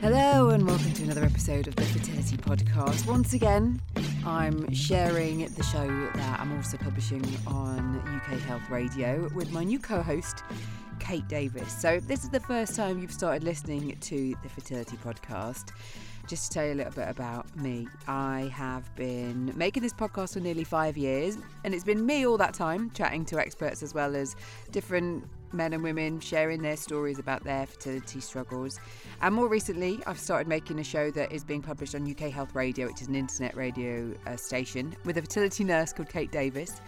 Hello, and welcome to another episode of the Fertility Podcast. Once again, I'm sharing the show that I'm also publishing on UK Health Radio with my new co host, Kate Davis. So, if this is the first time you've started listening to the Fertility Podcast, just to tell you a little bit about me, I have been making this podcast for nearly five years, and it's been me all that time chatting to experts as well as different men and women sharing their stories about their fertility struggles. And more recently, I've started making a show that is being published on UK Health Radio, which is an internet radio uh, station, with a fertility nurse called Kate Davis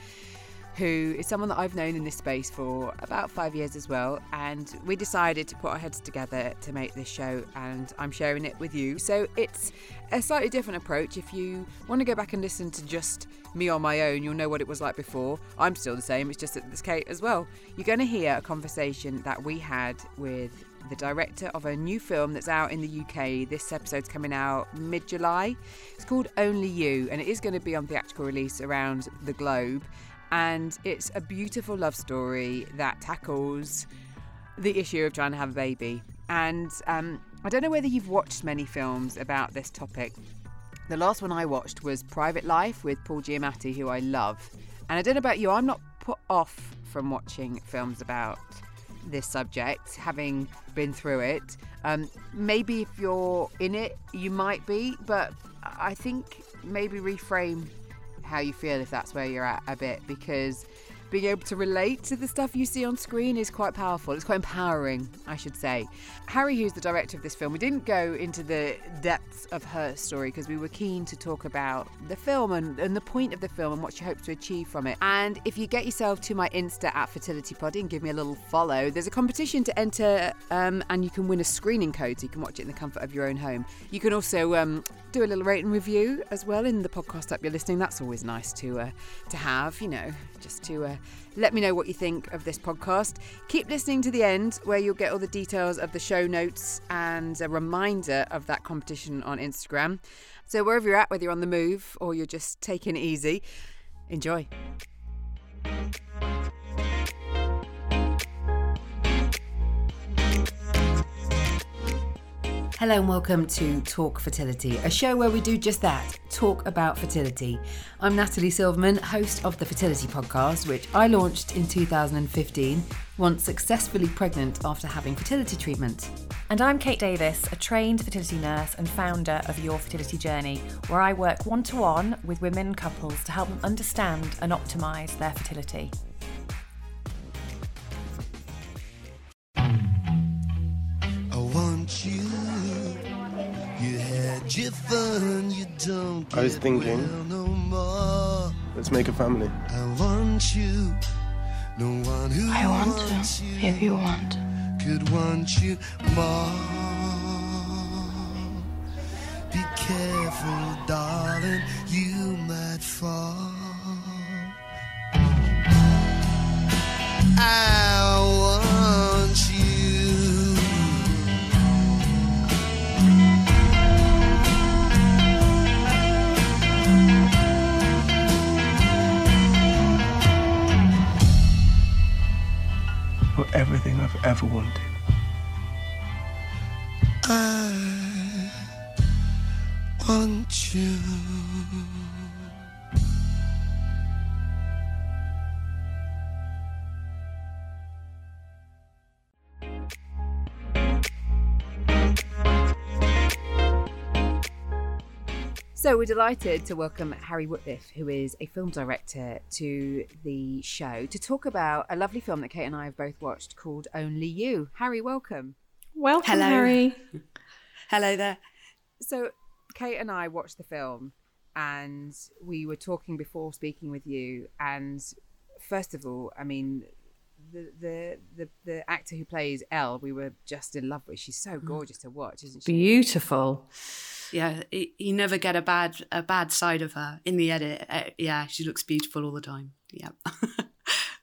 who is someone that I've known in this space for about five years as well. And we decided to put our heads together to make this show, and I'm sharing it with you. So it's a slightly different approach. If you want to go back and listen to just me on my own, you'll know what it was like before. I'm still the same, it's just that there's Kate as well. You're going to hear a conversation that we had with the director of a new film that's out in the UK. This episode's coming out mid July. It's called Only You, and it is going to be on theatrical release around the globe and it's a beautiful love story that tackles the issue of trying to have a baby. And um, I don't know whether you've watched many films about this topic. The last one I watched was Private Life with Paul Giamatti, who I love. And I don't know about you, I'm not put off from watching films about this subject, having been through it. Um, maybe if you're in it, you might be, but I think maybe reframe how you feel if that's where you're at a bit because being able to relate to the stuff you see on screen is quite powerful. It's quite empowering, I should say. Harry, who's the director of this film, we didn't go into the depths of her story because we were keen to talk about the film and, and the point of the film and what she hopes to achieve from it. And if you get yourself to my Insta at Fertility Poddy and give me a little follow, there's a competition to enter um, and you can win a screening code so you can watch it in the comfort of your own home. You can also um, do a little rate and review as well in the podcast app you're listening. That's always nice to uh, to have, you know, just to uh, let me know what you think of this podcast. Keep listening to the end where you'll get all the details of the show notes and a reminder of that competition on Instagram. So wherever you're at, whether you're on the move or you're just taking it easy, enjoy. Hello and welcome to Talk Fertility, a show where we do just that talk about fertility. I'm Natalie Silverman, host of the Fertility Podcast, which I launched in 2015, once successfully pregnant after having fertility treatment. And I'm Kate Davis, a trained fertility nurse and founder of Your Fertility Journey, where I work one to one with women and couples to help them understand and optimise their fertility. I was thinking- no more. Let's make a family. I want you. No one who I want to, you if you want. could want you more. Be careful, darling, you might fall. I want For everything I've ever wanted. I want you. So we're delighted to welcome Harry Wootliff, who is a film director, to the show to talk about a lovely film that Kate and I have both watched called Only You. Harry, welcome. Welcome, Hello. Harry. Hello there. So Kate and I watched the film and we were talking before speaking with you and first of all, I mean the the the, the actor who plays Elle, we were just in love with. She's so mm. gorgeous to watch, isn't she? Beautiful. Yeah, you never get a bad a bad side of her in the edit. Uh, yeah, she looks beautiful all the time. Yeah,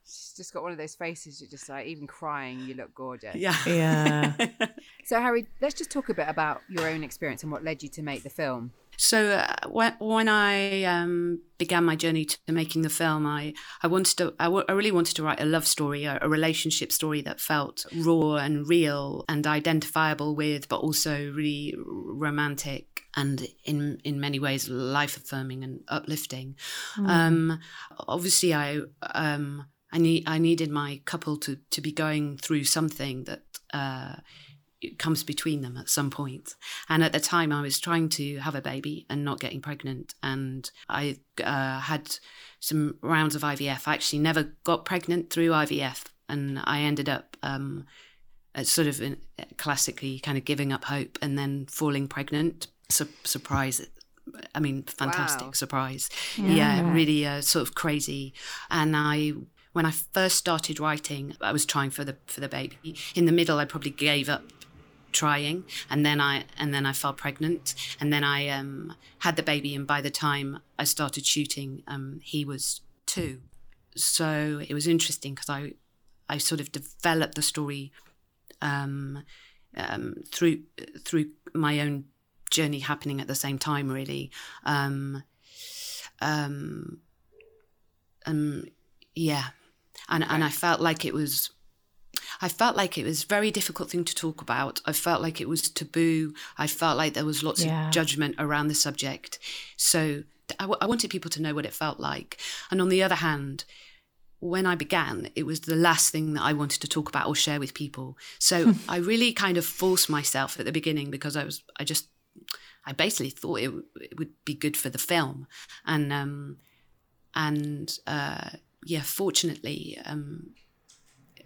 She's just got one of those faces you're just like even crying, you look gorgeous. yeah, Yeah. So Harry, let's just talk a bit about your own experience and what led you to make the film. So uh, when when I um, began my journey to making the film, I I wanted to I, w- I really wanted to write a love story, a, a, relationship story that felt raw and real and identifiable with, but also really romantic and in in many ways life affirming and uplifting. Mm. Um, obviously, I um, I need I needed my couple to to be going through something that. Uh, comes between them at some point. And at the time, I was trying to have a baby and not getting pregnant. And I uh, had some rounds of IVF. I actually never got pregnant through IVF. And I ended up um, sort of in, classically kind of giving up hope and then falling pregnant. Su- surprise. I mean, fantastic wow. surprise. Yeah, yeah really uh, sort of crazy. And I when I first started writing, I was trying for the for the baby. In the middle, I probably gave up trying and then i and then i fell pregnant and then i um, had the baby and by the time i started shooting um, he was two so it was interesting because i i sort of developed the story um, um, through through my own journey happening at the same time really um, um, um, yeah and and i felt like it was I felt like it was a very difficult thing to talk about. I felt like it was taboo. I felt like there was lots yeah. of judgment around the subject. So I, w- I wanted people to know what it felt like. And on the other hand, when I began, it was the last thing that I wanted to talk about or share with people. So I really kind of forced myself at the beginning because I was, I just, I basically thought it, w- it would be good for the film, and um, and uh, yeah, fortunately, um,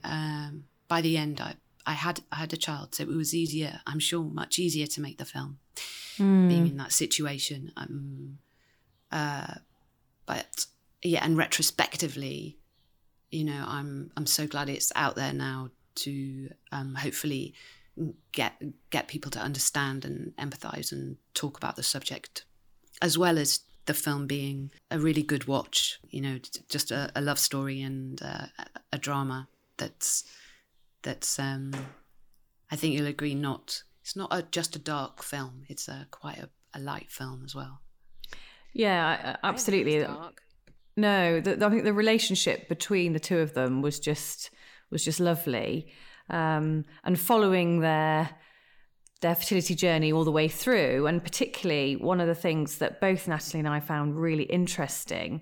um, by the end, I, I had I had a child, so it was easier. I'm sure much easier to make the film, mm. being in that situation. Um, uh, but yeah, and retrospectively, you know, I'm I'm so glad it's out there now to um, hopefully get get people to understand and empathize and talk about the subject, as well as the film being a really good watch. You know, just a, a love story and uh, a drama that's that's um, I think you'll agree not it's not a, just a dark film. It's a quite a, a light film as well. Yeah, absolutely. No, the, I think the relationship between the two of them was just was just lovely, um, and following their their fertility journey all the way through, and particularly one of the things that both Natalie and I found really interesting,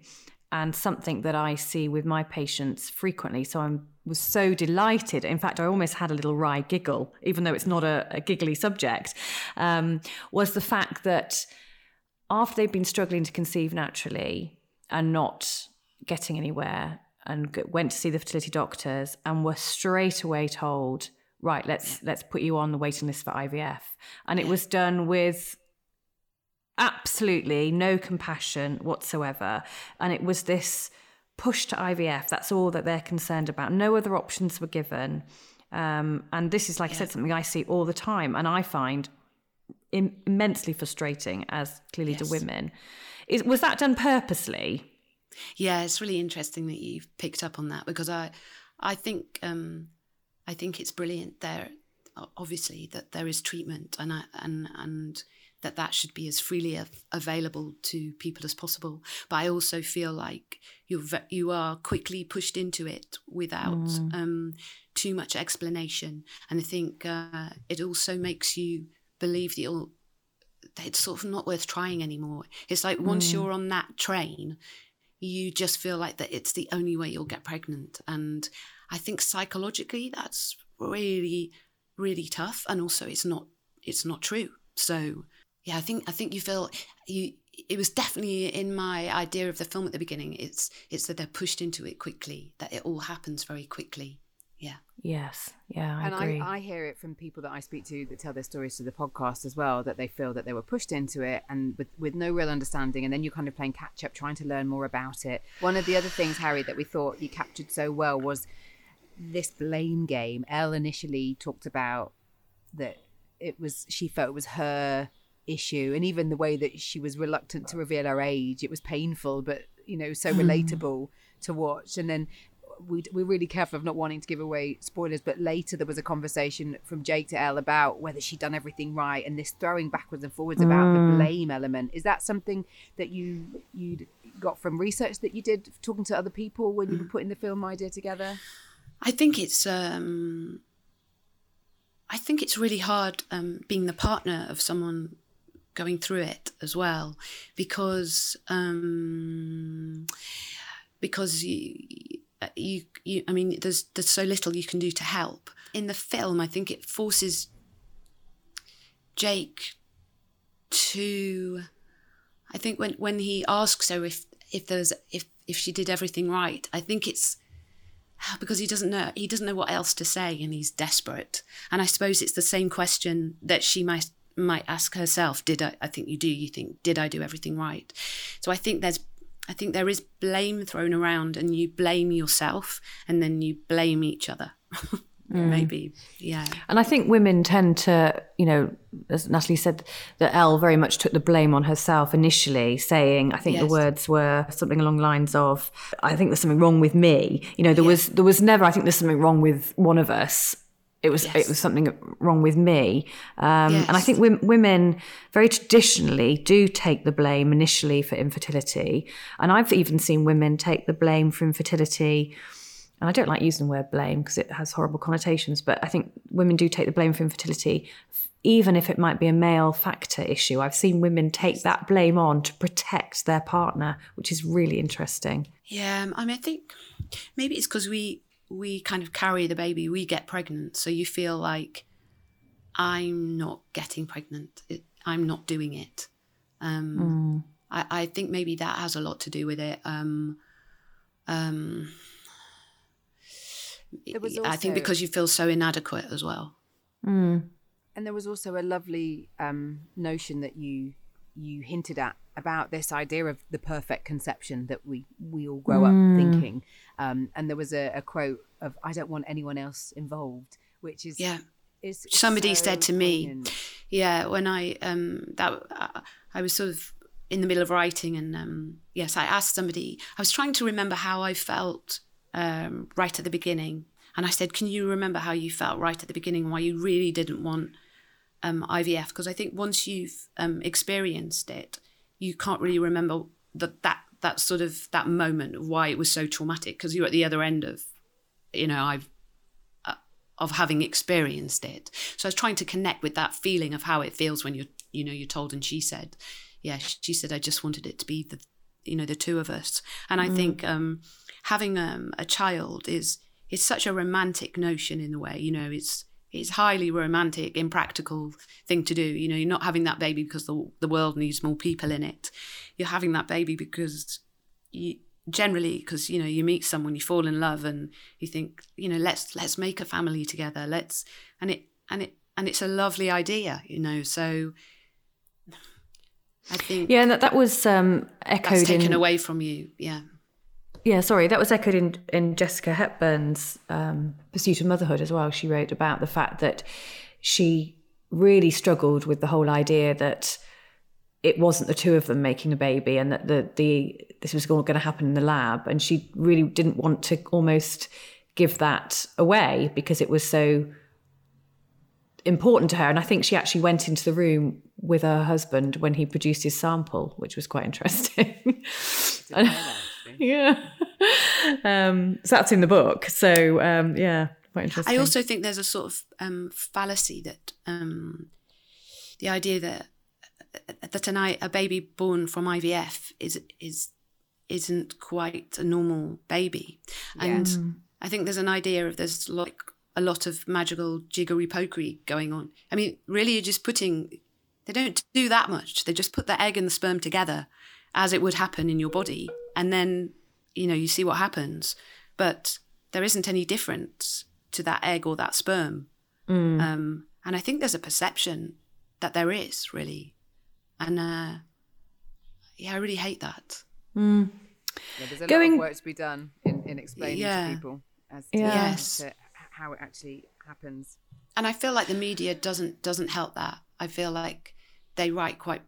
and something that I see with my patients frequently. So I'm was so delighted. In fact, I almost had a little wry giggle, even though it's not a, a giggly subject, um, was the fact that after they've been struggling to conceive naturally and not getting anywhere, and went to see the fertility doctors and were straight away told, right, let's let's put you on the waiting list for IVF, and it was done with absolutely no compassion whatsoever, and it was this push to IVF. That's all that they're concerned about. No other options were given. Um, and this is, like yeah. I said, something I see all the time, and I find Im- immensely frustrating as clearly yes. to women. Is, was that done purposely? Yeah, it's really interesting that you've picked up on that because I, I think, um, I think it's brilliant there. Obviously, that there is treatment, and I, and and that that should be as freely av- available to people as possible. But I also feel like you you are quickly pushed into it without mm. um, too much explanation, and I think uh, it also makes you believe that, you'll, that it's sort of not worth trying anymore. It's like once mm. you're on that train, you just feel like that it's the only way you'll get pregnant, and I think psychologically that's really really tough, and also it's not it's not true. So yeah, I think I think you feel you. It was definitely in my idea of the film at the beginning. It's it's that they're pushed into it quickly, that it all happens very quickly. Yeah. Yes. Yeah. I and agree. I, I hear it from people that I speak to that tell their stories to the podcast as well that they feel that they were pushed into it and with, with no real understanding. And then you're kind of playing catch up, trying to learn more about it. One of the other things, Harry, that we thought you captured so well was this blame game. Elle initially talked about that it was, she felt it was her issue and even the way that she was reluctant to reveal her age it was painful but you know so hmm. relatable to watch and then we, we're really careful of not wanting to give away spoilers, but later there was a conversation from Jake to Elle about whether she'd done everything right and this throwing backwards and forwards about Mm. the blame element. Is that something that you you got from research that you did talking to other people when you Mm. were putting the film idea together? I think it's um, I think it's really hard um, being the partner of someone going through it as well, because um, because you, Uh, you you I mean there's there's so little you can do to help. In the film, I think it forces Jake to I think when when he asks her if if there's if if she did everything right, I think it's because he doesn't know he doesn't know what else to say and he's desperate. And I suppose it's the same question that she might might ask herself, did I I think you do, you think, did I do everything right? So I think there's I think there is blame thrown around and you blame yourself and then you blame each other. Mm. Maybe. Yeah. And I think women tend to, you know, as Natalie said, that Elle very much took the blame on herself initially, saying, I think the words were something along the lines of, I think there's something wrong with me. You know, there was there was never, I think there's something wrong with one of us. It was it was something wrong with me. Um, And I think wom- women very traditionally do take the blame initially for infertility. And I've even seen women take the blame for infertility and I don't like using the word blame because it has horrible connotations, but I think women do take the blame for infertility, even if it might be a male factor issue. I've seen women take that blame on to protect their partner, which is really interesting. Yeah, I mean, I think maybe it's because we we kind of carry the baby, we get pregnant, so you feel like I'm not getting pregnant, it, I'm not doing it. Um, I, I think maybe that has a lot to do with it. Um, um, There was I think because you feel so inadequate as well. And there was also a lovely um, notion that you you hinted at about this idea of the perfect conception that we we all grow up thinking. Um, and there was a, a quote of "I don't want anyone else involved," which is Yeah. is somebody so said to me poignant. yeah when i um that uh, i was sort of in the middle of writing and um yes i asked somebody i was trying to remember how i felt um right at the beginning and i said can you remember how you felt right at the beginning why you really didn't want um ivf because i think once you've um experienced it you can't really remember that that that sort of that moment of why it was so traumatic because you're at the other end of you know i've of having experienced it. So I was trying to connect with that feeling of how it feels when you're, you know, you're told. And she said, yeah, she said, I just wanted it to be the, you know, the two of us. And I think um, having um, a child is is such a romantic notion in a way. You know, it's it's highly romantic, impractical thing to do. You know, you're not having that baby because the the world needs more people in it. You're having that baby because you generally because you know you meet someone you fall in love and you think you know let's let's make a family together let's and it and it and it's a lovely idea you know so i think Yeah, and that, that was um, echoed taken in. away from you yeah Yeah, sorry, that was echoed in, in Jessica Hepburn's um, Pursuit of Motherhood as well. She wrote about the fact that she really struggled with the whole idea that it wasn't the two of them making a baby and that the, the this was all going to happen in the lab. And she really didn't want to almost give that away because it was so important to her. And I think she actually went into the room with her husband when he produced his sample, which was quite interesting. yeah. Um, so that's in the book. So um, yeah, quite interesting. i also think there's a sort of um, fallacy that um, the idea that that an I, a baby born from ivf is is isn't quite a normal baby and I think there's an idea of there's like a lot of magical jiggery pokery going on. I mean, really, you're just putting. They don't do that much. They just put the egg and the sperm together, as it would happen in your body, and then you know you see what happens. But there isn't any difference to that egg or that sperm. Um, and I think there's a perception that there is really, and uh, yeah, I really hate that. Yeah, there's a Going- lot of work to be done in, in explaining Yeah. to people as to, Yeah. Yes. to how it actually happens. and I feel like the media doesn't doesn't help that. I feel like they write quite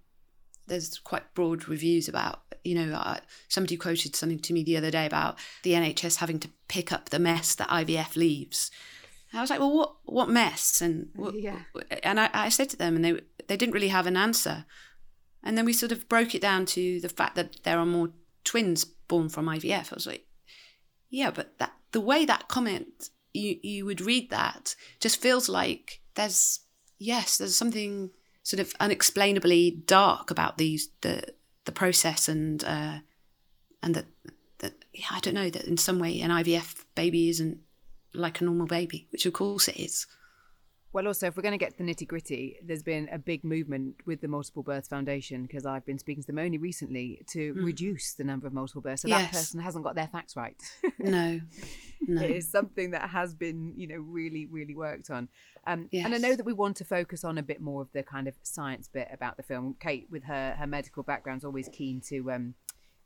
there's quite broad reviews about you know uh, somebody quoted something to me the other day about the NHS having to pick up the mess that IVF leaves. And I was like, well, what what mess? And what, Yeah. and I, I said to them, and they they didn't really have an answer. And then we sort of broke it down to the fact that there are more twins born from IVF. I was like, yeah, but that the way that comment you you would read that just feels like there's yes, there's something sort of unexplainably dark about these the the process and uh, and that that yeah, I don't know that in some way an IVF baby isn't like a normal baby, which of course it is. Well, also, if we're going to get to the nitty gritty, there's been a big movement with the Multiple Birth Foundation because I've been speaking to them only recently to reduce the number of multiple births. So that person hasn't got their facts right. No, no. It is something that has been, you know, really, really worked on. Um, And I know that we want to focus on a bit more of the kind of science bit about the film. Kate, with her her medical background, is always keen to um,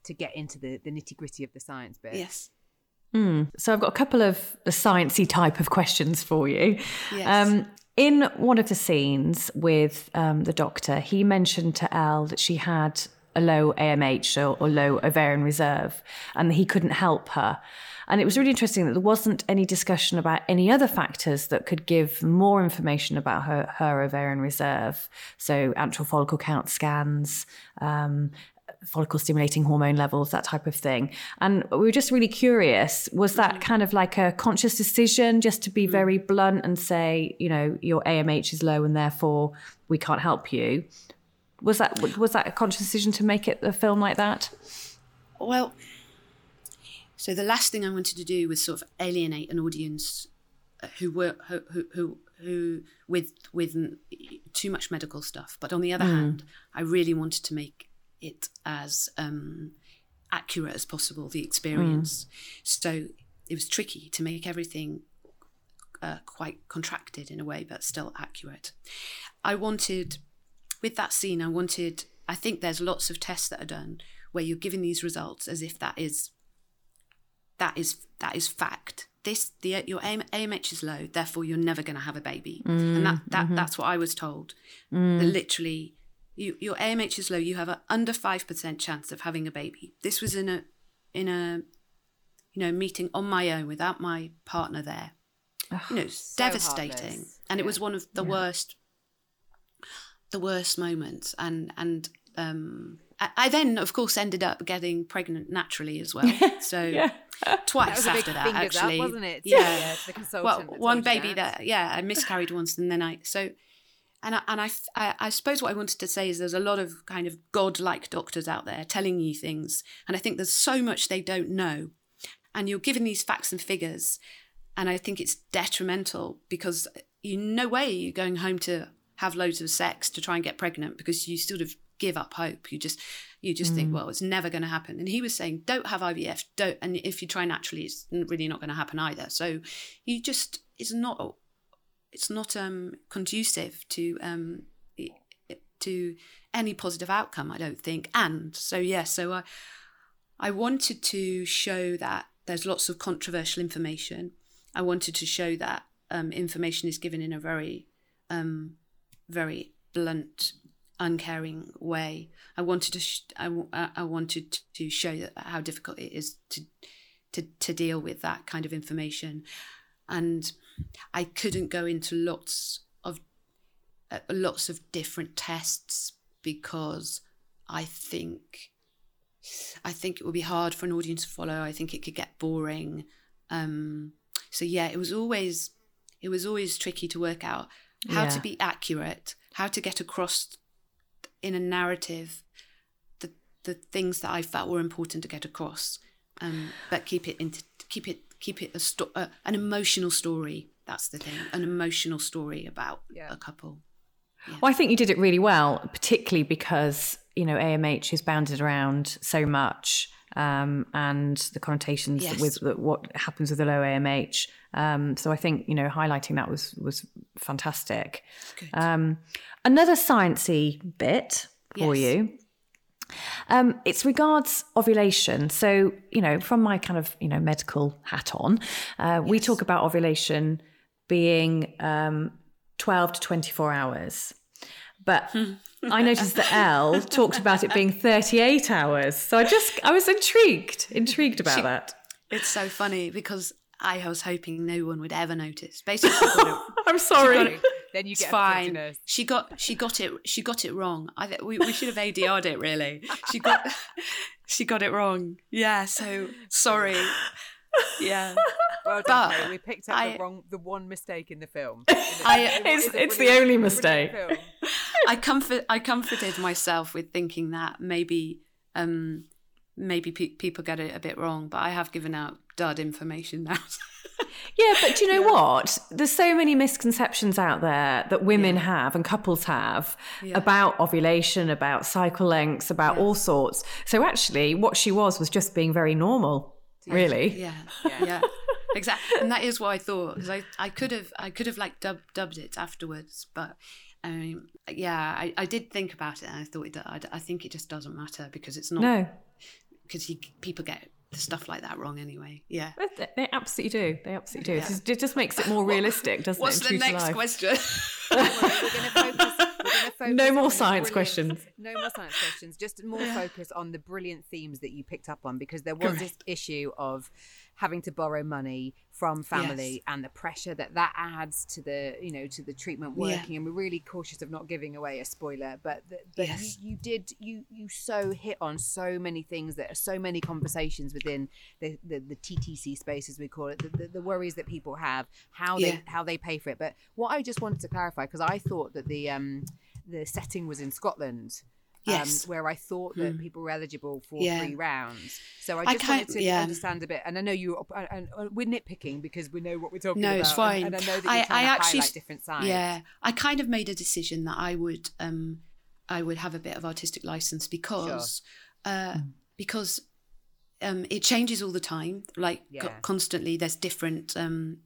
to get into the, the nitty gritty of the science bit. Yes. So I've got a couple of sciencey type of questions for you. Yes. Um, in one of the scenes with um, the doctor, he mentioned to Elle that she had a low AMH or, or low ovarian reserve, and that he couldn't help her. And it was really interesting that there wasn't any discussion about any other factors that could give more information about her, her ovarian reserve. So antral follicle count scans, um, follicle stimulating hormone levels, that type of thing. And we were just really curious was that mm-hmm. kind of like a conscious decision just to be mm-hmm. very blunt and say, you know, your AMH is low and therefore we can't help you? Was that was that a conscious decision to make it a film like that? Well, so the last thing I wanted to do was sort of alienate an audience uh, who were who who who, who with with too much medical stuff. But on the other mm. hand, I really wanted to make it as um, accurate as possible the experience. So it was tricky to make everything uh, quite contracted in a way, but still accurate. I wanted, with that scene, I wanted, I think there's lots of tests that are done where you're giving these results as if that is, that is, that is fact. This, the, your AM, AMH is low, therefore you're never going to have a baby. and that, that, that's what I was told. That literally, you, your AMH is low, you have an under 5% chance of having a baby. This was in a, in a, you know, meeting on my own without my partner there. You know, it's devastating. heartless. And it was one of the worst, the worst moments. And, and, um, I, I then, of course, ended up getting pregnant naturally as well. So That twice big after that, actually, up, wasn't it? Yeah, Yeah, the well, consultant that one baby that. that. yeah, I miscarried once, and then I so, and I, and I, I, I suppose what I wanted to say is there's a lot of kind of godlike doctors out there telling you things, and I think there's so much they don't know, and you're given these facts and figures, and I think it's detrimental because you no way you're going home to have loads of sex to try and get pregnant because you sort of give up hope. You just you just think, mm. well, it's never going to happen. And he was saying, don't have IVF, don't, and if you try naturally, it's really not going to happen either. So you just it's not it's not um conducive to um to any positive outcome i don't think. And so yeah so i i wanted to show that there's lots of controversial information. I wanted to show that um, information is given in a very um very blunt uncaring way. I wanted to sh- I, w- I I wanted to show that how difficult it is to to to deal with that kind of information. And I couldn't go into lots of uh, lots of different tests because I think I think it would be hard for an audience to follow. I think it could get boring. Um, so yeah, it was always it was always tricky to work out how Yeah. to be accurate, how to get across in a narrative the the things that I felt were important to get across, um, but keep it into keep it keep it a sto- uh, an emotional story. That's the thing, an emotional story about Yeah. a couple. Well, I think you did it really well, particularly because you know AMH is bounded around so much, um, and the connotations Yes. with with what happens with the low AMH. Um, so I think you know highlighting that was was fantastic. Good. Um, another sciencey bit for Yes. you. Um, it's regards ovulation. So, you know, from my kind of, you know, medical hat on, uh, we talk about ovulation being um, 12 to 24 hours. But I noticed that Elle talked about it being 38 hours. So I just, I was intrigued, intrigued about She- that. It's so funny because I was hoping no one would ever notice. Basically, she got it- I'm sorry. then you it's get a fine. nurse. She got she got it she got it wrong. I think we, we should have ADR'd it really. She got she got it wrong. Yeah. So sorry. Yeah. Well But done, Kate. We picked up I- the wrong, the one mistake in the film. I- It's- a it's the only mistake. I comfort I comforted myself with thinking that maybe um maybe pe- people get it a bit wrong, but I have given out dud information now. Yeah, but do you know what? There's so many misconceptions out there that women have and couples have Yeah. about ovulation, about cycle lengths, about all sorts. So actually, what she was was just being very normal, really. yeah. Yeah. Exactly. And that is what I thought because I, I could have I could have like dub, dubbed it afterwards, but um, yeah, I, I did think about it and I thought it, I, I think it just doesn't matter because it's not No, because people get stuff like that wrong anyway. Yeah. they- they absolutely do. They absolutely do. It just- It just makes it more realistic, doesn't What's it? What's the next life. question? Oh we're going to focus. We're gonna focus No more science questions. No more science questions. Just more focus on the brilliant themes that you picked up on because there was this issue of having to borrow money from family Yes. and the pressure that that adds to the you know to the treatment Yeah. working and we're really cautious of not giving away a spoiler but the, but Yes. you, you did you you so hit on so many things that are so many conversations within the the, the TTC space as we call it the, the, the worries that people have how they Yeah. how they pay for it but what I just wanted to clarify because I thought that the um the setting was in Scotland Yes. um, where I thought that people were eligible for Yeah. three rounds. So I I just can't- wanted to yeah. understand a bit. And I know you, and, and, and we're nitpicking because we know what we're talking No, about. No, it's fine. And, I know that you're I- I actually- highlight different sides. Yeah, I kind of made a decision that I would um I would have a bit of artistic license because uh because um it changes all the time like co- constantly there's different um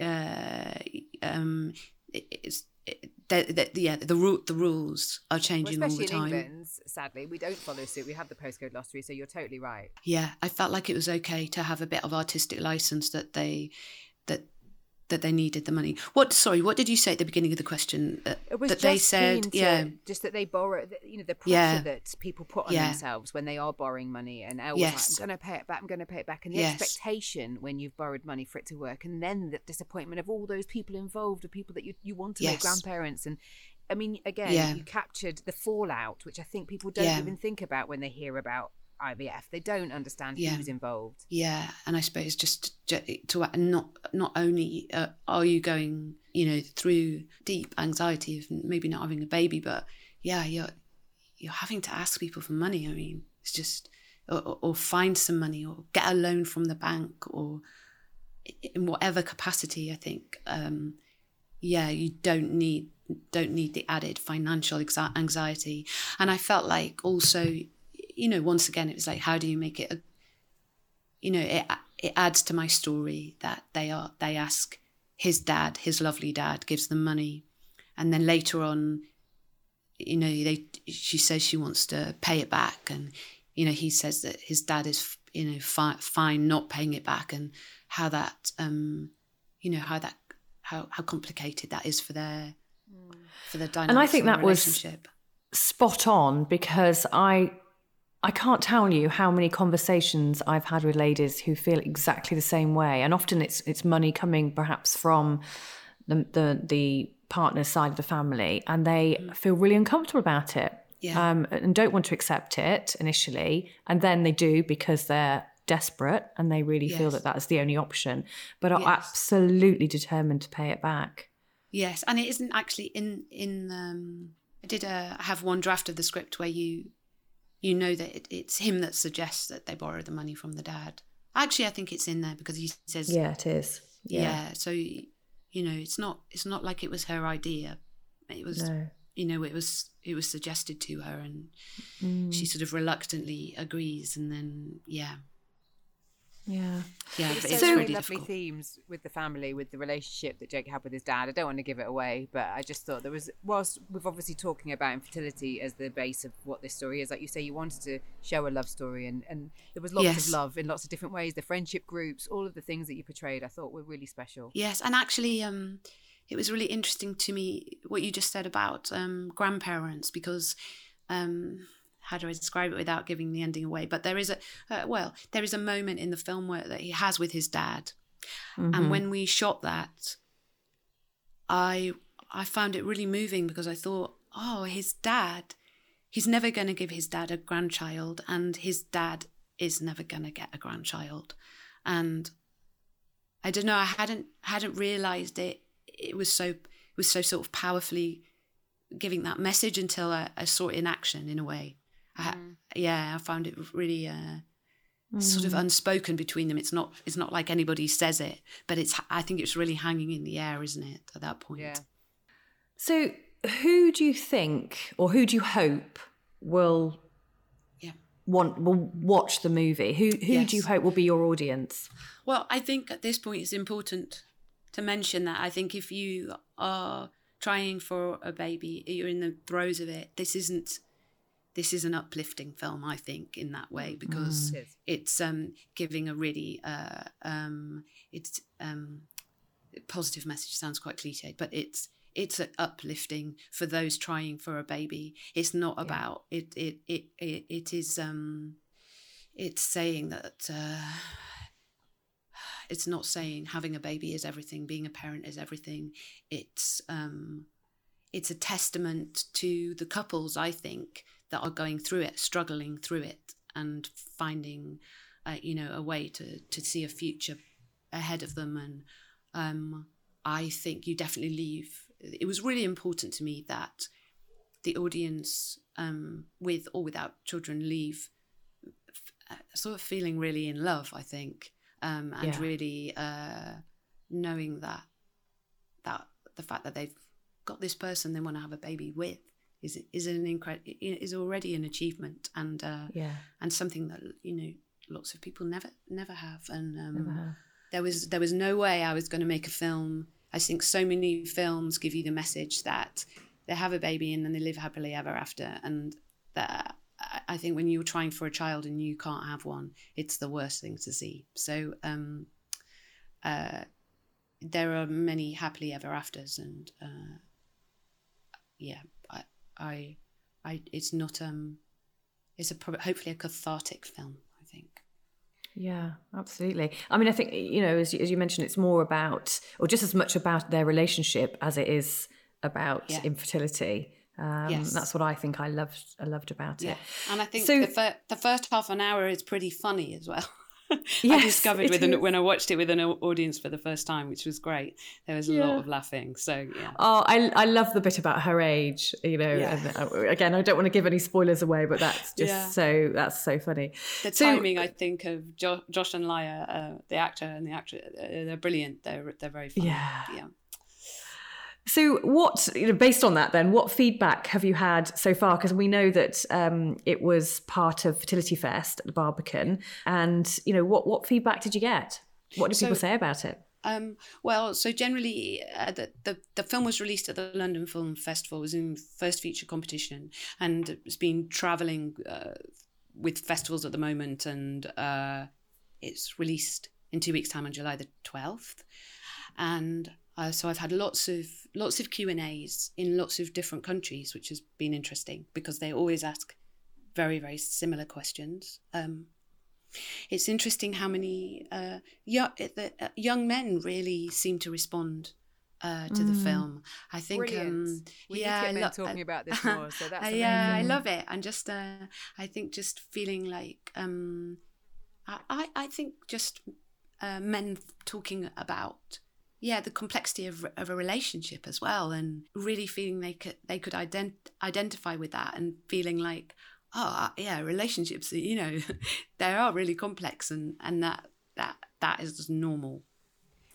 uh um it- it's it, the, yeah the ru- the rules are Well, changing all especially the in time England, sadly, we don't follow suit. We have the postcode lottery, so you're totally right. yeah i felt like it was okay to have a bit of artistic license that they that that they needed the money what sorry what did you say at the beginning of the question that, It was that they said to- yeah just that they borrow, you know, the pressure Yeah. that people put on Yeah. themselves when they are borrowing money. And was Yes. like, I'm going to pay it back, I'm going to pay it back. And the Yes. expectation when you've borrowed money for it to work, and then the disappointment of all those people involved, the people that you, you want to make Yes. grandparents. And I mean, again, Yeah. you captured the fallout, which I think people don't even think about when they hear about IVF. They don't understand Yeah. who's involved. Yeah, and I suppose just ju- to not not only uh, are you going, you know, through deep anxiety of maybe not having a baby, but yeah, you're you're having to ask people for money. I mean, it's just or, or- or find some money or get a loan from the bank or in whatever capacity. I think, um, yeah, you don't need don't need the added financial anxiety. And I felt like also, you know, once again, it was like, how do you make it a you know it it adds to my story that they are they ask his dad his lovely dad gives them money. And then later on you know they she says she wants to pay it back. And you know he says that his dad is you know fi- fine not paying it back. And how that um you know how that how how complicated that is for their for their dynamics And I think that was spot on because I I can't tell you how many conversations I've had with ladies who feel exactly the same way, and often it's it's money coming perhaps from the the, the partner's side of the family, and they feel really uncomfortable about it, Yeah. um, and don't want to accept it initially, and then they do because they're desperate and they really feel that that's the only option, but are Yes. absolutely determined to pay it back. Yes, and it isn't actually in in. Um, I did a, have one draft of the script where you you know that it, it's him that suggests that they borrow the money from the dad. Actually, I think it's in there because he says, Yeah, it is. yeah. So you know, it's not it's not like it was her idea. It was No. you know it was it was suggested to her, and Mm. she sort of reluctantly agrees, and then yeah, Yeah. yeah, There's so it's really lovely difficult. themes with the family, with the relationship that Jake had with his dad. I don't want to give it away, but I just thought there was, whilst we've obviously talking about infertility as the base of what this story is, like you say, you wanted to show a love story, and, and there was lots Yes. of love in lots of different ways. The friendship groups, all of the things that you portrayed, I thought were really special. Yes, and actually, um, it was really interesting to me what you just said about um, grandparents because um, how do I describe it without giving the ending away? But there is a uh, well, there is a moment in the film where that he has with his dad, mm-hmm. and when we shot that, I I found it really moving because I thought, oh, his dad, he's never going to give his dad a grandchild, and his dad is never going to get a grandchild, and I don't know, I hadn't hadn't realized it. It was so it was so sort of powerfully giving that message until I, I saw it in action in a way. I, mm. yeah, I found it really uh, mm. sort of mm. unspoken between them. It's not it's not like anybody says it, but it's I think it's really hanging in the air, isn't it? At that point. Yeah. So, who do you think, or who do you hope will yeah. want will watch the movie? Who who yes. do you hope will be your audience? Well, I think at this point it's important to mention that I think if you are trying for a baby, you're in the throes of it. This isn't this is an uplifting film, I think, in that way because mm. it's um, giving a really uh, um, it's um, positive message. Sounds quite cliche, but it's it's uplifting for those trying for a baby. It's not about it, it. It it it is. Um, it's saying that. Uh, it's not saying having a baby is everything, being a parent is everything. It's um, it's a testament to the couples, I think, that are going through it, struggling through it, and finding, uh, you know, a way to to see a future ahead of them. And um, I think you definitely leave. It was really important to me that the audience, um, with or without children, leave uh, sort of feeling really in love. I think, um, and yeah. really uh, knowing that that the fact that they've got this person they want to have a baby with is is an incredible is already an achievement and uh, yeah and something that you know lots of people never never have and um, never have. there was there was no way I was going to make a film. I think so many films give you the message that they have a baby and then they live happily ever after and that I think when you're trying for a child and you can't have one, it's the worst thing to see. So um, uh, there are many happily ever afters, and uh, yeah, I, I, it's not um, it's a probably hopefully a cathartic film. I think. Yeah, absolutely. I mean, I think you know, as you, as you mentioned, it's more about, or just as much about their relationship as it is about yeah. infertility. Um, yes. That's what I think I loved. I loved about yeah. it. And I think so, the, fir- the first half an hour is pretty funny as well. yes, I discovered with an, when I watched it with an audience for the first time, which was great. There was a yeah. lot of laughing. So yeah. Oh, I I love the bit about her age. You know, yeah. and, uh, again, I don't want to give any spoilers away, but that's just yeah. so that's so funny. The so, timing, I think, of jo- Josh and Laia, uh, the actor and the actress, uh, they're brilliant. They're they're very funny. Yeah, yeah. So, what, you know, based on that, then, what feedback have you had so far? Because we know that um, it was part of Fertility Fest at the Barbican, and you know, what what feedback did you get? What did so, people say about it? Um, well, so generally, uh, the, the, the film was released at the London Film Festival. It was in first feature competition, and it's been travelling uh, with festivals at the moment, and uh, it's released in two weeks' time on July the twelfth, and uh, so I've had lots of lots of Q and A's in lots of different countries, which has been interesting because they always ask very very similar questions. Um, it's interesting how many uh, young, uh, young men really seem to respond uh, to mm. the film. I think, um, we yeah, I lo- talking about this more. So that's yeah, I love it. And just, uh, I think, just feeling like, um, I, I think, just uh, men talking about yeah the complexity of, of a relationship as well and really feeling they could they could ident- identify with that and feeling like oh yeah relationships you know they are really complex and and that that that is normal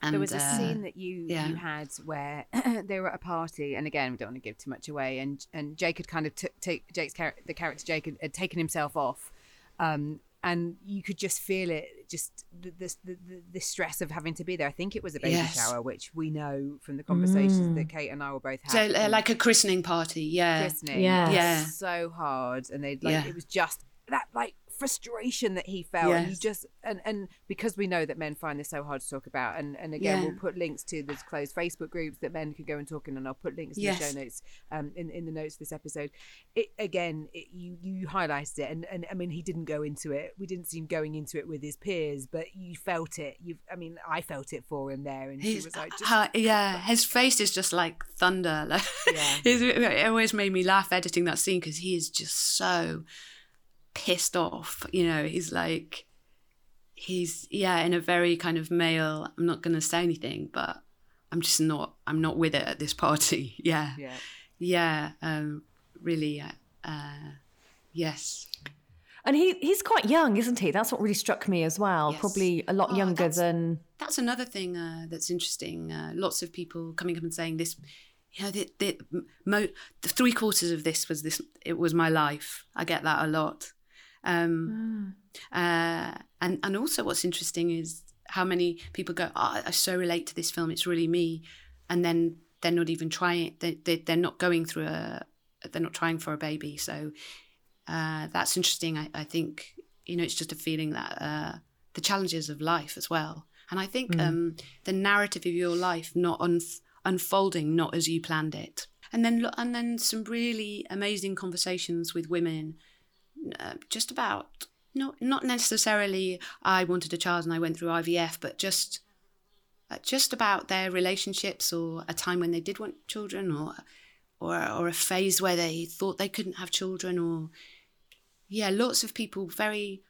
and, there was a uh, scene that you yeah. you had where they were at a party, and again, we don't want to give too much away. And and Jake had kind of t- take Jake's char- the character Jake had, had taken himself off, um, and you could just feel it just the, the, the, the, stress of having to be there i think it was a baby yes. shower which we know from the conversations mm. that kate and i were both having so uh, like a christening party yeah christening yeah yeah so hard and they like yeah. it was just that like frustration that he felt. And he just and and because we know that men find this so hard to talk about, and and again, Yeah. we'll put links to this closed Facebook groups that men can go and talk in, and I'll put links in Yes. the show notes, um, in in the notes of this episode. It again, it, you you highlighted it, and and I mean, he didn't go into it. We didn't see him going into it with his peers, but you felt it. you've I mean, I felt it for him there, and he He's, was like, yeah, his face is just like thunder. Like, Yeah. It always made me laugh editing that scene because he is just so pissed off. You know, he's like, he's yeah, in a very kind of male. I'm not going to say anything, but I'm just not. I'm not with it at this party. Yeah, yeah. yeah. Um, really, uh, uh, yes. And he he's quite young, isn't he? That's what really struck me as well. Yes. Probably a lot Oh, younger that's- than That's another thing uh, that's interesting. Uh, lots of people coming up and saying this. You know, the, the, mo- the three quarters of this was this. It was my life. I get that a lot. Um, uh, and and also, what's interesting is how many people go, oh, "I so relate to this film. It's really me," and then they're not even trying. They, they they're not going through a. They're not trying for a baby. So uh, that's interesting. I, I think you know it's just a feeling that uh, the challenges of life as well. And I think um, the narrative of your life not unf- unfolding not as you planned it, and then and then some really amazing conversations with women, uh, just about not not necessarily I wanted a child and I went through IVF, but just uh, just about their relationships or a time when they did want children or or or a phase where they thought they couldn't have children or yeah, lots of people very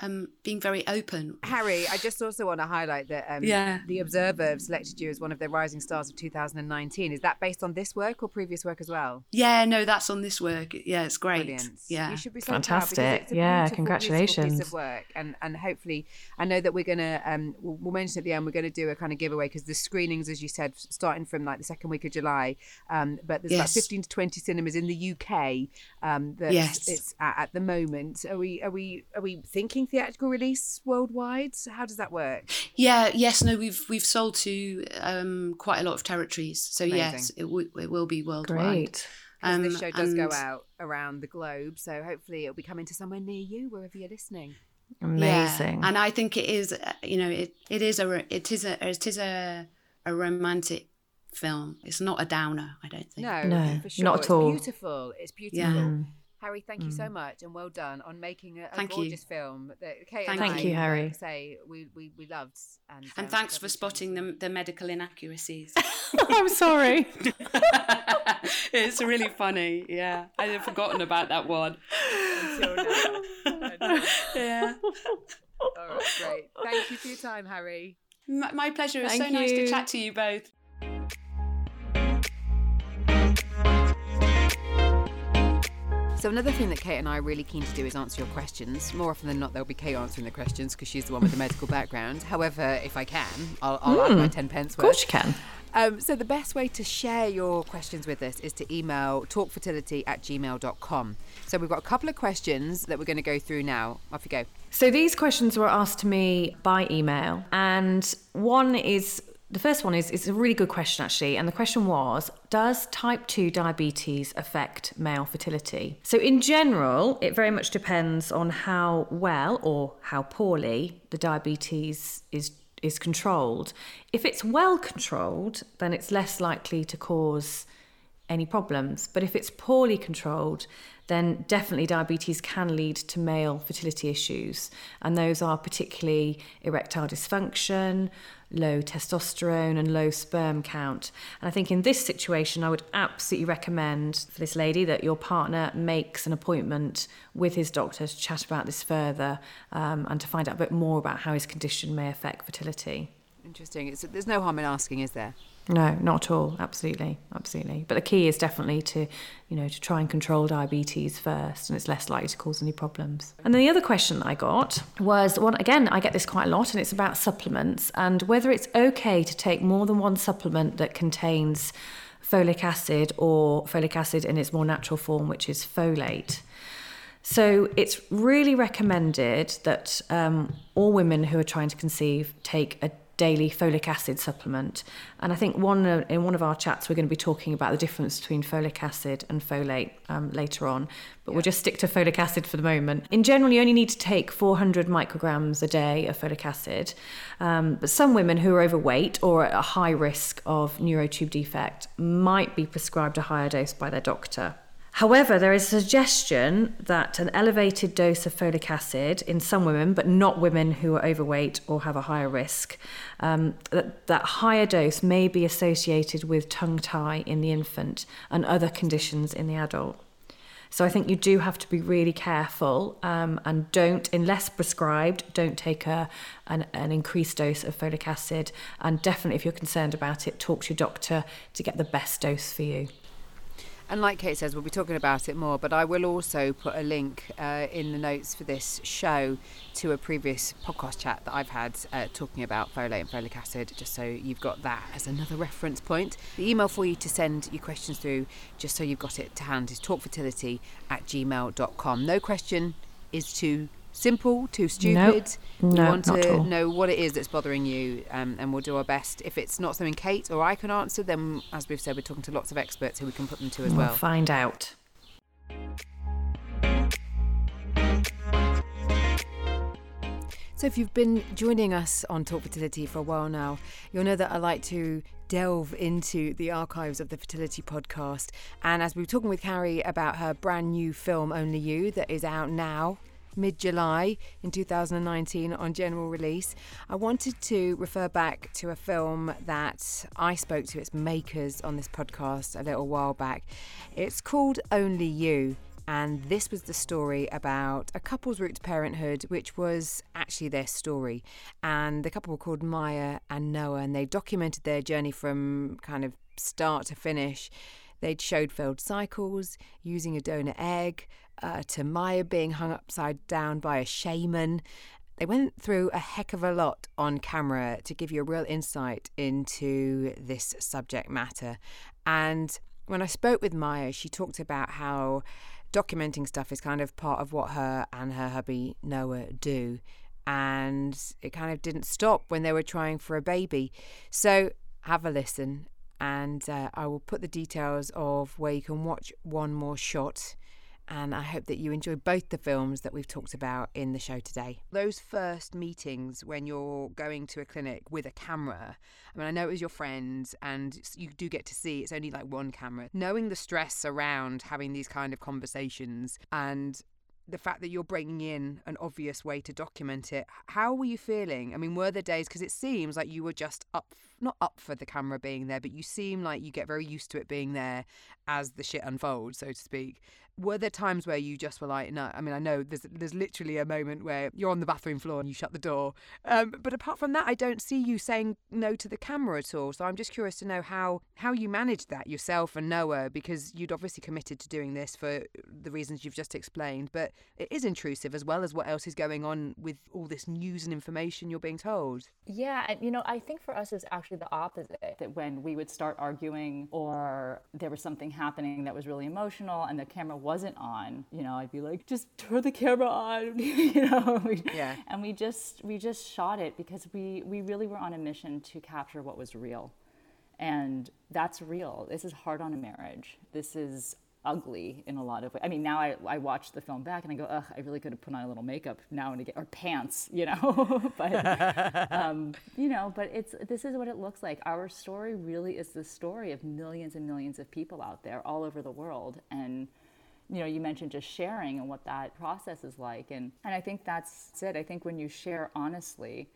um being very open. Harry, I just also want to highlight that um, Yeah. the Observer have selected you as one of their rising stars of 2019. Is that based on this work or previous work as well? Yeah, no, that's on this work. Yeah, it's great. Brilliant. Yeah. you should be so Fantastic. Proud because it's a Yeah, beautiful, beautiful congratulations. piece of work, and and hopefully, I know that we're gonna um we'll, we'll mention at the end we're gonna do a kind of giveaway because the screenings, as you said, starting from like the second week of July. Um, but there's about 15 to 20 cinemas in the UK. Um, that Yes. it's at, at the moment. Are we are we are we thinking theatrical release worldwide? So How does that work? Yeah, yes, no, we've we've sold to um quite a lot of territories. So yes, it w- it will be worldwide. great. Because this Um, show does go out around the globe, so hopefully it'll be coming to somewhere near you, wherever you're listening. Amazing. Yeah. And I think it is, uh, you know, it, it is a, it is a, it is a, a romantic film. It's not a downer. I don't think. No, No, for sure. not at it's all. Beautiful. It's beautiful. Yeah. Harry, thank you so much, and well done on making a, a Thank you. gorgeous film that Kate Thank and Thank I, you, Harry. like, say we, we, we loved. And, And um, thanks for spotting the, the medical inaccuracies. I'm sorry. it's really funny. Yeah, I had forgotten about that one. Until now. Yeah. All right, great. Thank you for your time, Harry. My, my pleasure. It's so Thank nice to chat to you both. So another thing that Kate and I are really keen to do is answer your questions. More often than not, there'll be Kate answering the questions because she's the one with the medical background. However, if I can, I'll, I'll add my ten pence Of worth. course you can. Um, so the best way to share your questions with us is to email talkfertility at gmail.com. So we've got a couple of questions that we're going to go through now. Off you go. So these questions were asked to me by email, and one is the first one is it's a really good question actually, and the question was: Does type two diabetes affect male fertility? So in general, it very much depends on how well or how poorly the diabetes is is controlled. If it's well controlled, then it's less likely to cause any problems. But if it's poorly controlled, then definitely diabetes can lead to male fertility issues. And those are particularly erectile dysfunction, low testosterone, and low sperm count. And I think in this situation, I would absolutely recommend for this lady that your partner makes an appointment with his doctor to chat about this further um, and to find out a bit more about how his condition may affect fertility. Interesting. It's, there's no harm in asking, is there? No, not at all. Absolutely, absolutely. But the key is definitely to, you know, to try and control diabetes first, and it's less likely to cause any problems. And then the other question I got was one again. I get this quite a lot, and it's about supplements and whether it's okay to take more than one supplement that contains folic acid or folic acid in its more natural form, which is folate. So it's really recommended that um, all women who are trying to conceive take a daily folic acid supplement. And I think one uh, in one of our chats we're going to be talking about the difference between folic acid and folate um, later on. But yeah. we'll just stick to folic acid for the moment. In general, you only need to take 400 micrograms a day of folic acid. Um, but some women who are overweight or at a high risk of neural tube defect might be prescribed a higher dose by their doctor. However, there is a suggestion that an elevated dose of folic acid in some women, but not women who are overweight or have a higher risk, um, that, that higher dose may be associated with tongue tie in the infant and other conditions in the adult. So I think you do have to be really careful um, and don't, unless prescribed, don't take a, an, an increased dose of folic acid. And definitely, if you're concerned about it, talk to your doctor to get the best dose for you. And like Kate says, we'll be talking about it more, but I will also put a link uh, in the notes for this show to a previous podcast chat that I've had uh, talking about folate and folic acid, just so you've got that as another reference point. The email for you to send your questions through, just so you've got it to hand, is talkfertility at gmail.com. No question is too simple, too stupid. Nope. We no, want to know what it is that's bothering you, um, and we'll do our best. If it's not something Kate or I can answer, then as we've said, we're talking to lots of experts who we can put them to as we'll well. Find out. So, if you've been joining us on Talk Fertility for a while now, you'll know that I like to delve into the archives of the Fertility podcast. And as we were talking with Harry about her brand new film, Only You, that is out now mid July in 2019 on general release, I wanted to refer back to a film that I spoke to its makers on this podcast a little while back. It's called Only You. And this was the story about a couple's route to parenthood, which was actually their story. And the couple were called Maya and Noah, and they documented their journey from kind of start to finish. They'd showed failed cycles, using a donor egg, uh, to Maya being hung upside down by a shaman. They went through a heck of a lot on camera to give you a real insight into this subject matter. And when I spoke with Maya, she talked about how documenting stuff is kind of part of what her and her hubby Noah do. And it kind of didn't stop when they were trying for a baby. So have a listen. And uh, I will put the details of where you can watch one more shot and I hope that you enjoy both the films that we've talked about in the show today. Those first meetings when you're going to a clinic with a camera, I mean, I know it was your friends and you do get to see it's only like one camera. Knowing the stress around having these kind of conversations and the fact that you're bringing in an obvious way to document it, how were you feeling? I mean, were there days, because it seems like you were just up, not up for the camera being there, but you seem like you get very used to it being there as the shit unfolds, so to speak were there times where you just were like, no? I mean, I know there's there's literally a moment where you're on the bathroom floor and you shut the door, um, but apart from that, I don't see you saying no to the camera at all. So I'm just curious to know how how you managed that yourself and Noah, because you'd obviously committed to doing this for the reasons you've just explained, but it is intrusive as well as what else is going on with all this news and information you're being told. Yeah, and you know, I think for us it's actually the opposite. That when we would start arguing or there was something happening that was really emotional and the camera wasn't on, you know, I'd be like, just turn the camera on, you know. Yeah. And we just we just shot it because we we really were on a mission to capture what was real. And that's real. This is hard on a marriage. This is ugly in a lot of ways. I mean, now I, I watch the film back and I go, ugh, I really could have put on a little makeup now and again, or pants, you know. but um, you know, but it's this is what it looks like. Our story really is the story of millions and millions of people out there all over the world, and you know, you mentioned just sharing and what that process is like, and and I think that's it. I think when you share honestly,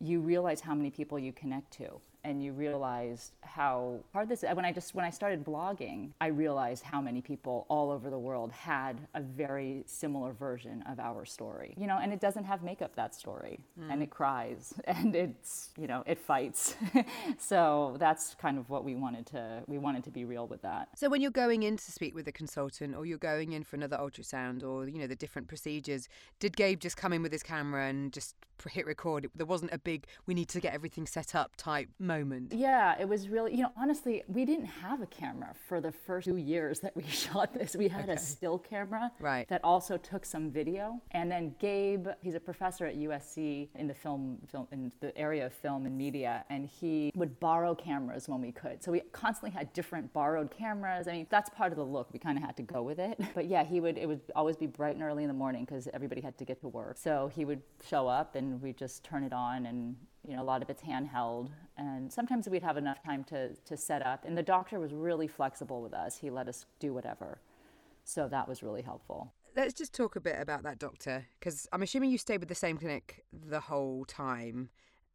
you realize how many people you connect to and you realize how hard this is. When I just when I started blogging, I realized how many people all over the world had a very similar version of our story. You know, and it doesn't have makeup that story, mm. and it cries, and it's you know it fights. so that's kind of what we wanted to we wanted to be real with that. So when you're going in to speak with a consultant, or you're going in for another ultrasound, or you know the different procedures, did Gabe just come in with his camera and just hit record? There wasn't a big we need to get everything set up type moment moment? Yeah, it was really, you know, honestly, we didn't have a camera for the first two years that we shot this. We had okay. a still camera right. that also took some video. And then Gabe, he's a professor at USC in the film, film in the area of film and media, and he would borrow cameras when we could. So we constantly had different borrowed cameras. I mean, that's part of the look. We kind of had to go with it. But yeah, he would, it would always be bright and early in the morning because everybody had to get to work. So he would show up and we'd just turn it on and you know, a lot of it's handheld. And sometimes we'd have enough time to, to set up. And the doctor was really flexible with us. He let us do whatever. So that was really helpful. Let's just talk a bit about that doctor, because I'm assuming you stayed with the same clinic the whole time.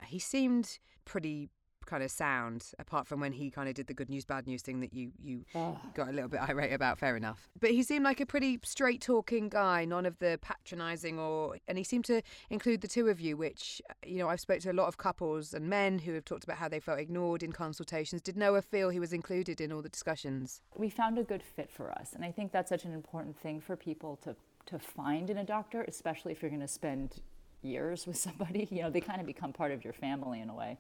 He seemed pretty kind of sound, apart from when he kind of did the good news, bad news thing that you you oh. got a little bit irate about. Fair enough, but he seemed like a pretty straight talking guy, none of the patronising or, and he seemed to include the two of you, which you know I've spoke to a lot of couples and men who have talked about how they felt ignored in consultations. Did Noah feel he was included in all the discussions? We found a good fit for us, and I think that's such an important thing for people to to find in a doctor, especially if you're going to spend years with somebody. You know, they kind of become part of your family in a way.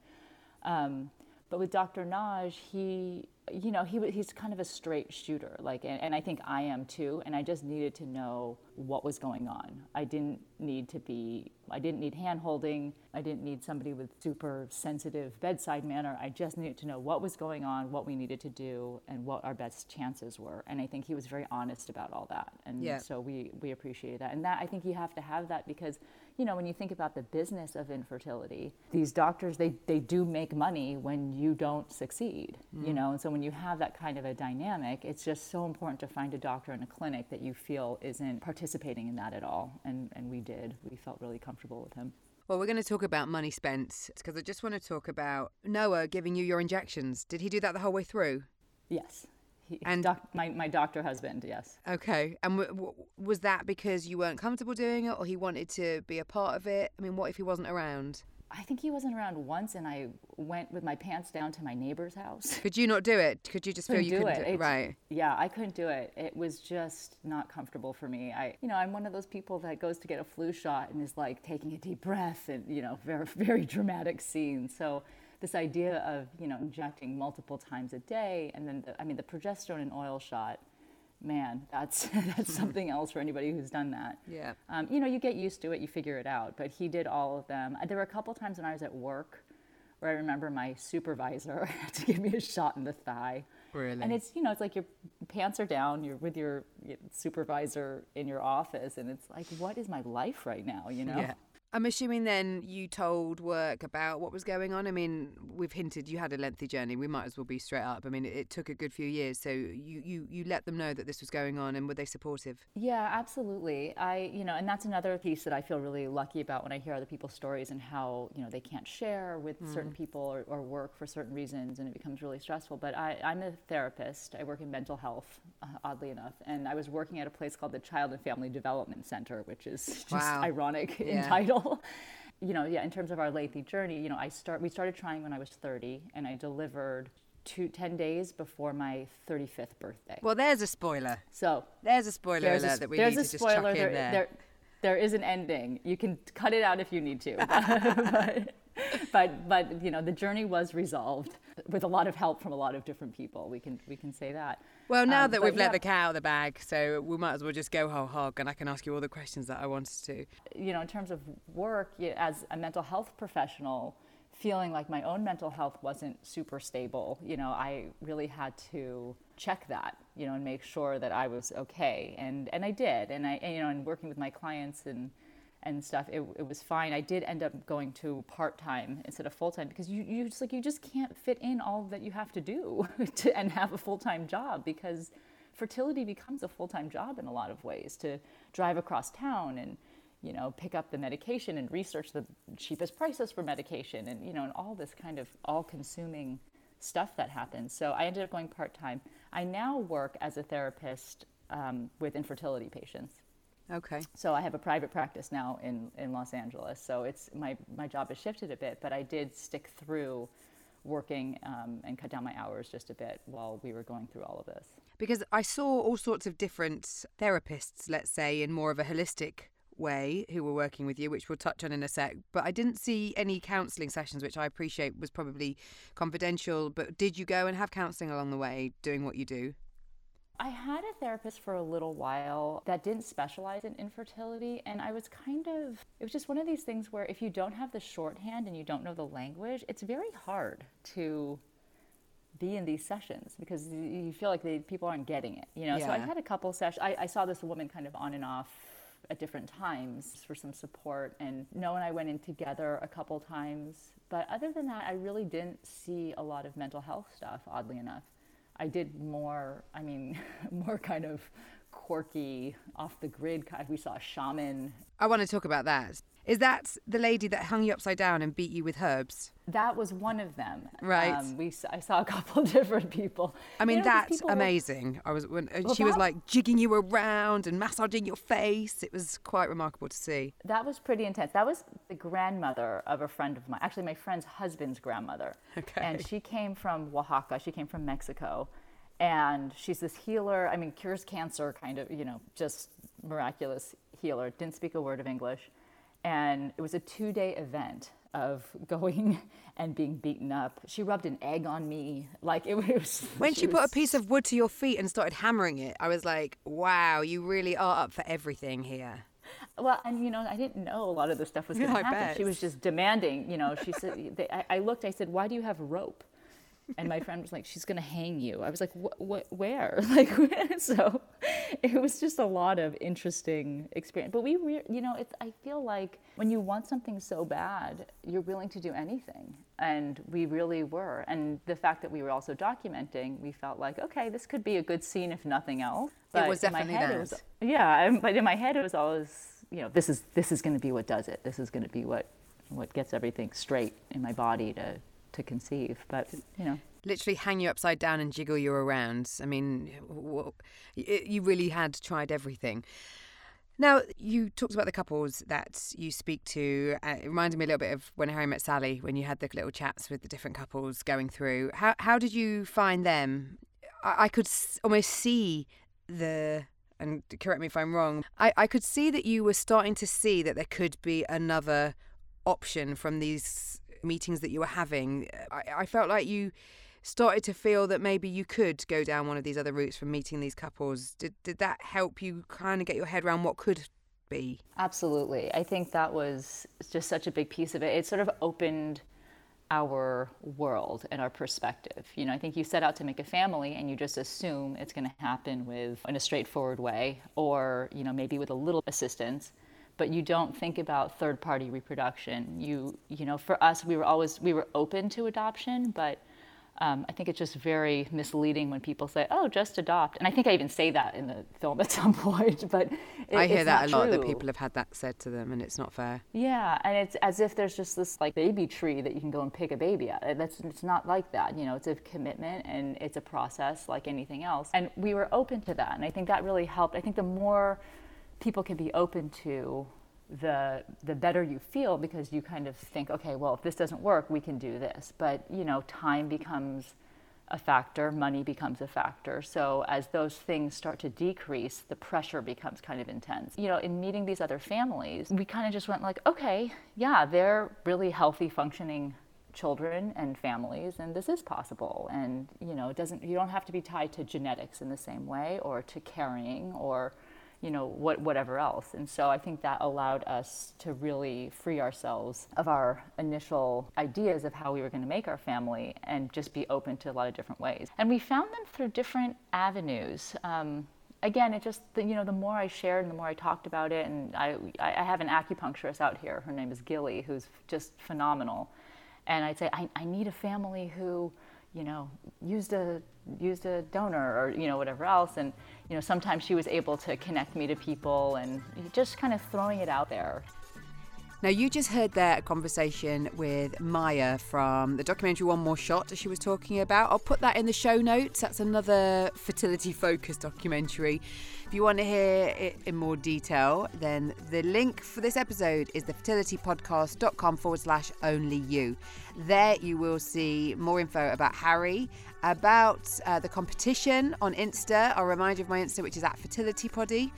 Um, but with Dr. Naj, he you know, he he's kind of a straight shooter, like, and, and, I think I am too. And I just needed to know what was going on. I didn't need to be, I didn't need hand holding. I didn't need somebody with super sensitive bedside manner. I just needed to know what was going on, what we needed to do, and what our best chances were. And I think he was very honest about all that. And yeah. so we we appreciated that. And that I think you have to have that because, you know, when you think about the business of infertility, these doctors they they do make money when you don't succeed. Mm. You know, and so when you have that kind of a dynamic, it's just so important to find a doctor in a clinic that you feel isn't participating in that at all. And, and we did. We felt really comfortable with him. Well, we're going to talk about money spent because I just want to talk about Noah giving you your injections. Did he do that the whole way through? Yes. He, and doc, my, my doctor husband, yes. Okay. And w- w- was that because you weren't comfortable doing it or he wanted to be a part of it? I mean, what if he wasn't around? I think he wasn't around once, and I went with my pants down to my neighbor's house. Could you not do it? Could you just couldn't feel you do couldn't it. do it? Right. Yeah, I couldn't do it. It was just not comfortable for me. I, you know, I'm one of those people that goes to get a flu shot and is like taking a deep breath and you know, very very dramatic scene. So this idea of you know injecting multiple times a day, and then the, I mean the progesterone and oil shot man, that's that's something else for anybody who's done that. Yeah. Um, you know, you get used to it, you figure it out. But he did all of them. There were a couple times when I was at work where I remember my supervisor had to give me a shot in the thigh. Really? And it's you know it's like your pants are down, you're with your supervisor in your office, and it's like, what is my life right now? You know? Yeah. I'm assuming then you told work about what was going on. I mean, we've hinted you had a lengthy journey. We might as well be straight up. I mean, it, it, took a good few years, so you, you you let them know that this was going on, and were they supportive? Yeah, absolutely. I you know, and that's another piece that I feel really lucky about when I hear other people's stories and how you know they can't share with mm. certain people or, or, work for certain reasons, and it becomes really stressful. But I, I'm a therapist. I work in mental health, uh, oddly enough, and I was working at a place called the Child and Family Development Center, which is just wow. ironic yeah. in title. you know, yeah, in terms of our lengthy journey, you know, I start we started trying when I was 30 and I delivered two, 10 days before my 35th birthday. Well, there's a spoiler. So, there's a spoiler alert a, that we need to just chuck there, in there. there. There is an ending. You can cut it out if you need to. but, but but you know the journey was resolved with a lot of help from a lot of different people. We can we can say that. Well, now um, that we've yeah. let the cat out of the bag, so we might as well just go whole hog, and I can ask you all the questions that I wanted to. You know, in terms of work, as a mental health professional, feeling like my own mental health wasn't super stable, you know, I really had to check that, you know, and make sure that I was okay, and and I did, and I and, you know, and working with my clients and and stuff, it, it was fine. I did end up going to part time instead of full time because you, you just like you just can't fit in all that you have to do to, and have a full time job because fertility becomes a full time job in a lot of ways to drive across town and you know pick up the medication and research the cheapest prices for medication and you know and all this kind of all consuming stuff that happens. So I ended up going part time. I now work as a therapist um, with infertility patients. Okay. So I have a private practice now in, in Los Angeles. So it's my, my job has shifted a bit, but I did stick through working um, and cut down my hours just a bit while we were going through all of this. Because I saw all sorts of different therapists, let's say, in more of a holistic way who were working with you, which we'll touch on in a sec. But I didn't see any counselling sessions, which I appreciate was probably confidential. But did you go and have counselling along the way doing what you do? I had a therapist for a little while that didn't specialize in infertility. And I was kind of, it was just one of these things where if you don't have the shorthand and you don't know the language, it's very hard to be in these sessions because you feel like they, people aren't getting it, you know. Yeah. So I had a couple sessions. I, I, saw this woman kind of on and off at different times for some support, and Noah and I went in together a couple times. But other than that, I really didn't see a lot of mental health stuff. Oddly enough, I did more. I mean, more kind of quirky, off the grid. We saw a shaman. I want to talk about that. Is that the lady that hung you upside down and beat you with herbs? That was one of them. Right. Um, we I saw a couple different people. I mean, you know, that's amazing. I was when well, she that, was like jigging you around and massaging your face. It was quite remarkable to see. That was pretty intense. That was the grandmother of a friend of mine. Actually, my friend's husband's grandmother. Okay. And she came from Oaxaca. She came from Mexico. And she's this healer. I mean, cures cancer, kind of, you know, just miraculous healer. Didn't speak a word of English and it was a two day event of going and being beaten up. She rubbed an egg on me. Like it was. When she, she was, put a piece of wood to your feet and started hammering it, I was like, wow, you really are up for everything here. Well, and you know, I didn't know a lot of this stuff was going to yeah, happen. She was just demanding. You know, she said, they, I, I looked. I said, "Why do you have rope?" And my friend was like, "She's gonna hang you." I was like, "What? What? Where?" Like, so it was just a lot of interesting experience. But we, re- you know, it's. I feel like when you want something so bad, you're willing to do anything, and we really were. And the fact that we were also documenting, we felt like, okay, this could be a good scene if nothing else. But it was definitely that. It was, yeah, but in my head, it was always, you know, this is this is going to be what does it. This is going to be what what gets everything straight in my body to to conceive. But you know, literally hang you upside down and jiggle you around. I mean, you really had tried everything. Now, you talked about the couples that you speak to. Uh, it reminded me a little bit of when Harry met Sally, when you had the little chats with the different couples going through. How how did you find them? I, I could almost see the and correct me if I'm wrong. I, I could see that you were starting to see that there could be another option from these meetings that you were having, uh, I, I felt like you started to feel that maybe you could go down one of these other routes from meeting these couples. Did did that help you kind of get your head around what could be? Absolutely. I think that was just such a big piece of it. It sort of opened our world and our perspective. You know, I think you set out to make a family and you just assume it's going to happen with in a straightforward way or, you know, maybe with a little assistance but you don't think about third party reproduction. You, you know, for us, we were always, we were open to adoption, but um, I think it's just very misleading when people say, "Oh, just adopt," and I think I even say that in the film at some point. But it, I hear that a lot. True. That people have had that said to them, and it's not fair. Yeah, and it's as if there's just this like baby tree that you can go and pick a baby out. That's it's not like that. You know, it's a commitment and it's a process like anything else. And we were open to that, and I think that really helped. I think the more people can be open to, the the better you feel because you kind of think, okay, well, if this doesn't work, we can do this. But you know, time becomes a factor, money becomes a factor. So as those things start to decrease, the pressure becomes kind of intense. You know, in meeting these other families, we kind of just went like, okay, yeah, they're really healthy, functioning children and families and this is possible and you know it doesn't you don't have to be tied to genetics in the same way or to carrying or you know, what, whatever else. And so I think that allowed us to really free ourselves of our initial ideas of how we were going to make our family and just be open to a lot of different ways. And we found them through different avenues. Um, again, it just, you know, the more I shared and the more I talked about it, and I, I have an acupuncturist out here, her name is Gilly, who's just phenomenal. And I'd say, I, I need a family who, you know, used a used a donor or you know whatever else. And you know, sometimes she was able to connect me to people and just kind of throwing it out there. Now, you just heard that conversation with Maya from the documentary One More Shot, she was talking about. I'll put that in the show notes. That's another fertility focused documentary. If you want to hear it in more detail, then the link for this episode is thefertilitypodcast.com forward slash only you. There you will see more info about Harry, about uh, the competition on Insta. I'll remind you of my Insta, which is at fertilitypoddy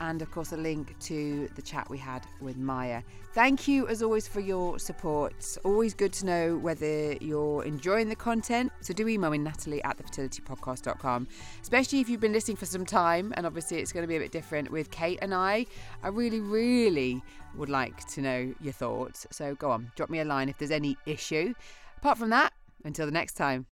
and of course a link to the chat we had with Maya. Thank you as always for your support. Always good to know whether you're enjoying the content. So do email me Natalie at thefertilitypodcast.com, especially if you've been listening for some time and obviously it's going to be a bit different with Kate and I. I really, really would like to know your thoughts. So go on, drop me a line if there's any issue. Apart from that, until the next time.